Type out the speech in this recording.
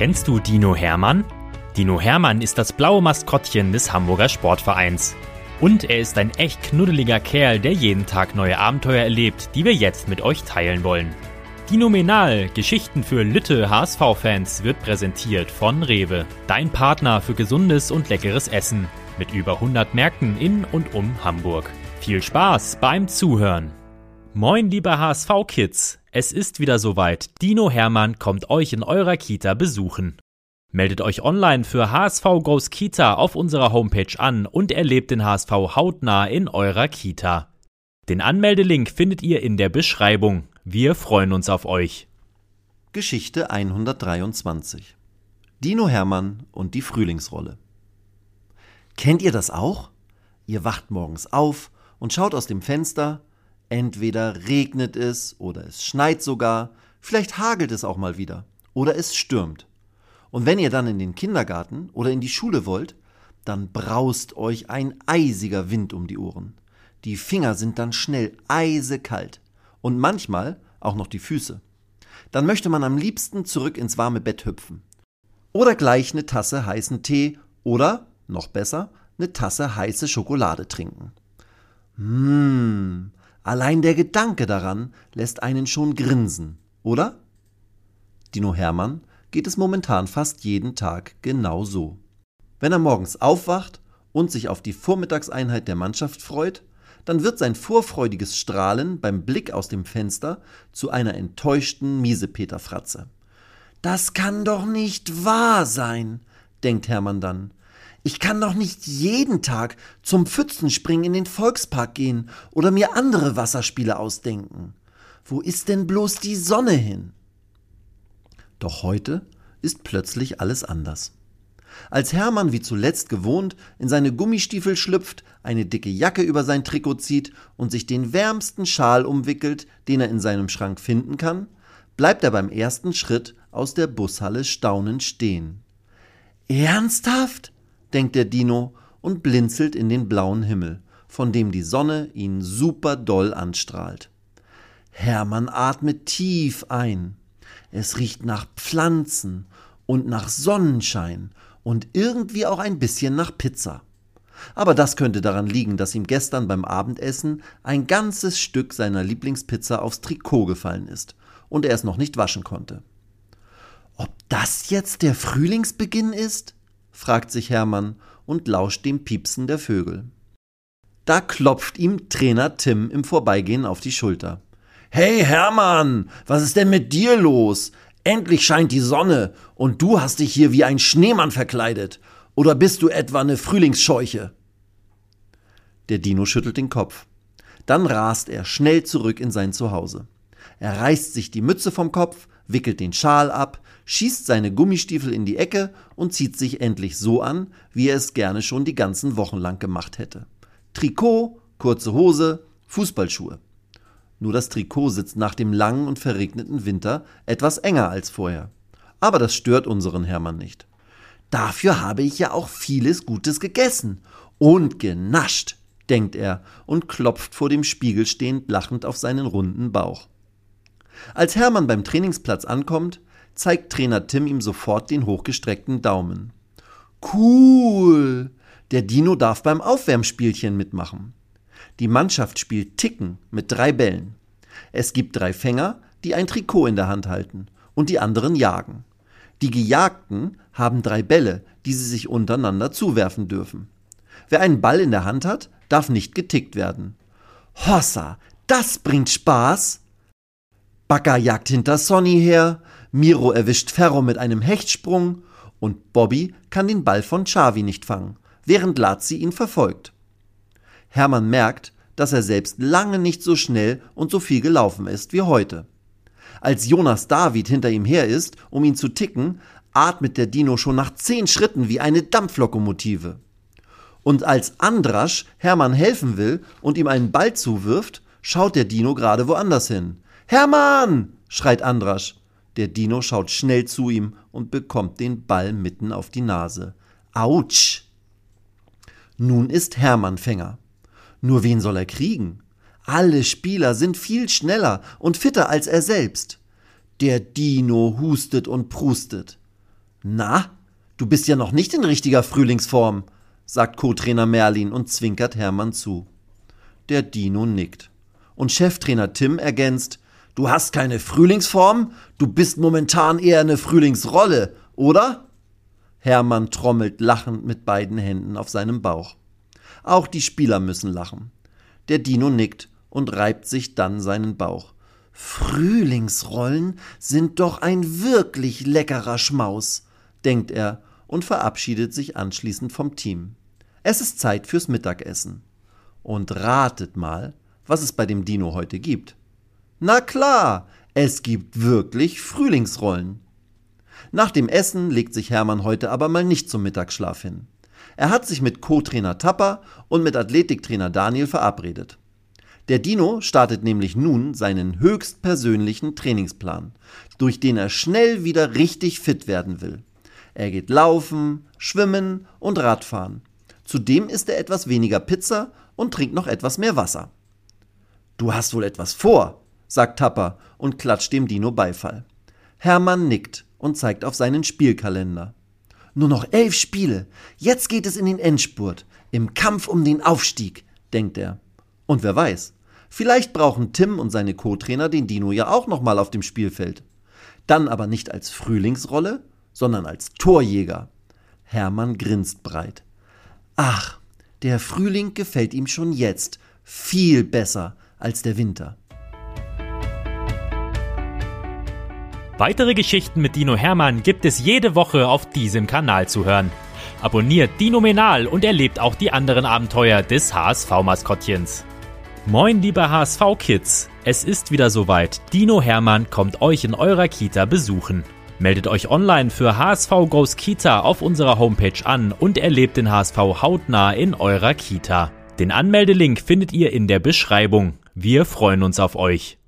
Kennst du Dino Hermann? Dino Hermann ist das blaue Maskottchen des Hamburger Sportvereins. Und er ist ein echt knuddeliger Kerl, der jeden Tag neue Abenteuer erlebt, die wir jetzt mit euch teilen wollen. Dinominal, Geschichten für Lütte HSV-Fans, wird präsentiert von Rewe, dein Partner für gesundes und leckeres Essen, mit über 100 Märkten in und um Hamburg. Viel Spaß beim Zuhören! Moin, liebe HSV-Kids! Es ist wieder soweit. Dino Hermann kommt euch in eurer Kita besuchen. Meldet euch online für HSV Goes Kita auf unserer Homepage an und erlebt den HSV hautnah in eurer Kita. Den Anmeldelink findet ihr in der Beschreibung. Wir freuen uns auf euch. Geschichte 123 Dino Hermann und die Frühlingsrolle. Kennt ihr das auch? Ihr wacht morgens auf und schaut aus dem Fenster. Entweder regnet es oder es schneit sogar, vielleicht hagelt es auch mal wieder oder es stürmt. Und wenn ihr dann in den Kindergarten oder in die Schule wollt, dann braust euch ein eisiger Wind um die Ohren. Die Finger sind dann schnell eisekalt und manchmal auch noch die Füße. Dann möchte man am liebsten zurück ins warme Bett hüpfen. Oder gleich eine Tasse heißen Tee oder, noch besser, eine Tasse heiße Schokolade trinken. Mmh, allein der Gedanke daran lässt einen schon grinsen, oder? Dino Hermann geht es momentan fast jeden Tag genau so. Wenn er morgens aufwacht und sich auf die Vormittagseinheit der Mannschaft freut, dann wird sein vorfreudiges Strahlen beim Blick aus dem Fenster zu einer enttäuschten Miesepeterfratze. Das kann doch nicht wahr sein, denkt Hermann dann. Ich kann doch nicht jeden Tag zum Pfützenspringen in den Volkspark gehen oder mir andere Wasserspiele ausdenken. Wo ist denn bloß die Sonne hin? Doch heute ist plötzlich alles anders. Als Hermann wie zuletzt gewohnt in seine Gummistiefel schlüpft, eine dicke Jacke über sein Trikot zieht und sich den wärmsten Schal umwickelt, den er in seinem Schrank finden kann, bleibt er beim ersten Schritt aus der Bushalle staunend stehen. Ernsthaft? Denkt der Dino und blinzelt in den blauen Himmel, von dem die Sonne ihn super doll anstrahlt. Hermann atmet tief ein. Es riecht nach Pflanzen und nach Sonnenschein und irgendwie auch ein bisschen nach Pizza. Aber das könnte daran liegen, dass ihm gestern beim Abendessen ein ganzes Stück seiner Lieblingspizza aufs Trikot gefallen ist und er es noch nicht waschen konnte. Ob das jetzt der Frühlingsbeginn ist? Fragt sich Hermann und lauscht dem Piepsen der Vögel. Da klopft ihm Trainer Tim im Vorbeigehen auf die Schulter. Hey Hermann, was ist denn mit dir los? Endlich scheint die Sonne und du hast dich hier wie ein Schneemann verkleidet. Oder bist du etwa eine Frühlingsscheuche? Der Dino schüttelt den Kopf. Dann rast er schnell zurück in sein Zuhause. Er reißt sich die Mütze vom Kopf, wickelt den Schal ab, schießt seine Gummistiefel in die Ecke und zieht sich endlich so an, wie er es gerne schon die ganzen Wochen lang gemacht hätte. Trikot, kurze Hose, Fußballschuhe. Nur das Trikot sitzt nach dem langen und verregneten Winter etwas enger als vorher. Aber das stört unseren Hermann nicht. Dafür habe ich ja auch vieles Gutes gegessen und genascht, denkt er und klopft vor dem Spiegel stehend lachend auf seinen runden Bauch. Als Hermann beim Trainingsplatz ankommt, zeigt Trainer Tim ihm sofort den hochgestreckten Daumen. Cool! Der Dino darf beim Aufwärmspielchen mitmachen. Die Mannschaft spielt Ticken mit drei Bällen. Es gibt drei Fänger, die ein Trikot in der Hand halten und die anderen jagen. Die Gejagten haben drei Bälle, die sie sich untereinander zuwerfen dürfen. Wer einen Ball in der Hand hat, darf nicht getickt werden. Hossa, das bringt Spaß! Backer jagt hinter Sonny her, Miro erwischt Ferro mit einem Hechtsprung und Bobby kann den Ball von Chavi nicht fangen, während Lazzi ihn verfolgt. Hermann merkt, dass er selbst lange nicht so schnell und so viel gelaufen ist wie heute. Als Jonas David hinter ihm her ist, um ihn zu ticken, atmet der Dino schon nach zehn Schritten wie eine Dampflokomotive. Und als Andrasch Hermann helfen will und ihm einen Ball zuwirft, schaut der Dino gerade woanders hin. Hermann! schreit Andrasch. Der Dino schaut schnell zu ihm und bekommt den Ball mitten auf die Nase. Autsch! Nun ist Hermann Fänger. Nur wen soll er kriegen? Alle Spieler sind viel schneller und fitter als er selbst. Der Dino hustet und prustet. Na, du bist ja noch nicht in richtiger Frühlingsform, sagt Co-Trainer Merlin und zwinkert Hermann zu. Der Dino nickt. Und Cheftrainer Tim ergänzt, du hast keine Frühlingsform, du bist momentan eher eine Frühlingsrolle, oder? Hermann trommelt lachend mit beiden Händen auf seinem Bauch. Auch die Spieler müssen lachen. Der Dino nickt und reibt sich dann seinen Bauch. Frühlingsrollen sind doch ein wirklich leckerer Schmaus, denkt er und verabschiedet sich anschließend vom Team. Es ist Zeit fürs Mittagessen. Und ratet mal, was es bei dem Dino heute gibt. Na klar, es gibt wirklich Frühlingsrollen. Nach dem Essen legt sich Hermann heute aber mal nicht zum Mittagsschlaf hin. Er hat sich mit Co-Trainer Tapper und mit Athletiktrainer Daniel verabredet. Der Dino startet nämlich nun seinen höchstpersönlichen Trainingsplan, durch den er schnell wieder richtig fit werden will. Er geht laufen, schwimmen und Radfahren. Zudem isst er etwas weniger Pizza und trinkt noch etwas mehr Wasser. Du hast wohl etwas vor, sagt Tapper und klatscht dem Dino Beifall. Hermann nickt und zeigt auf seinen Spielkalender. Nur noch elf Spiele. Jetzt geht es in den Endspurt. Im Kampf um den Aufstieg, denkt er. Und wer weiß, vielleicht brauchen Tim und seine Co-Trainer den Dino ja auch nochmal auf dem Spielfeld. Dann aber nicht als Frühlingsrolle, sondern als Torjäger. Hermann grinst breit. Ach, der Frühling gefällt ihm schon jetzt viel besser als der Winter. Weitere Geschichten mit Dino Hermann gibt es jede Woche auf diesem Kanal zu hören. Abonniert Dino Menal und erlebt auch die anderen Abenteuer des HSV-Maskottchens. Moin, liebe HSV-Kids! Es ist wieder soweit. Dino Hermann kommt euch in eurer Kita besuchen. Meldet euch online für HSV Goes Kita auf unserer Homepage an und erlebt den HSV hautnah in eurer Kita. Den Anmeldelink findet ihr in der Beschreibung. Wir freuen uns auf euch.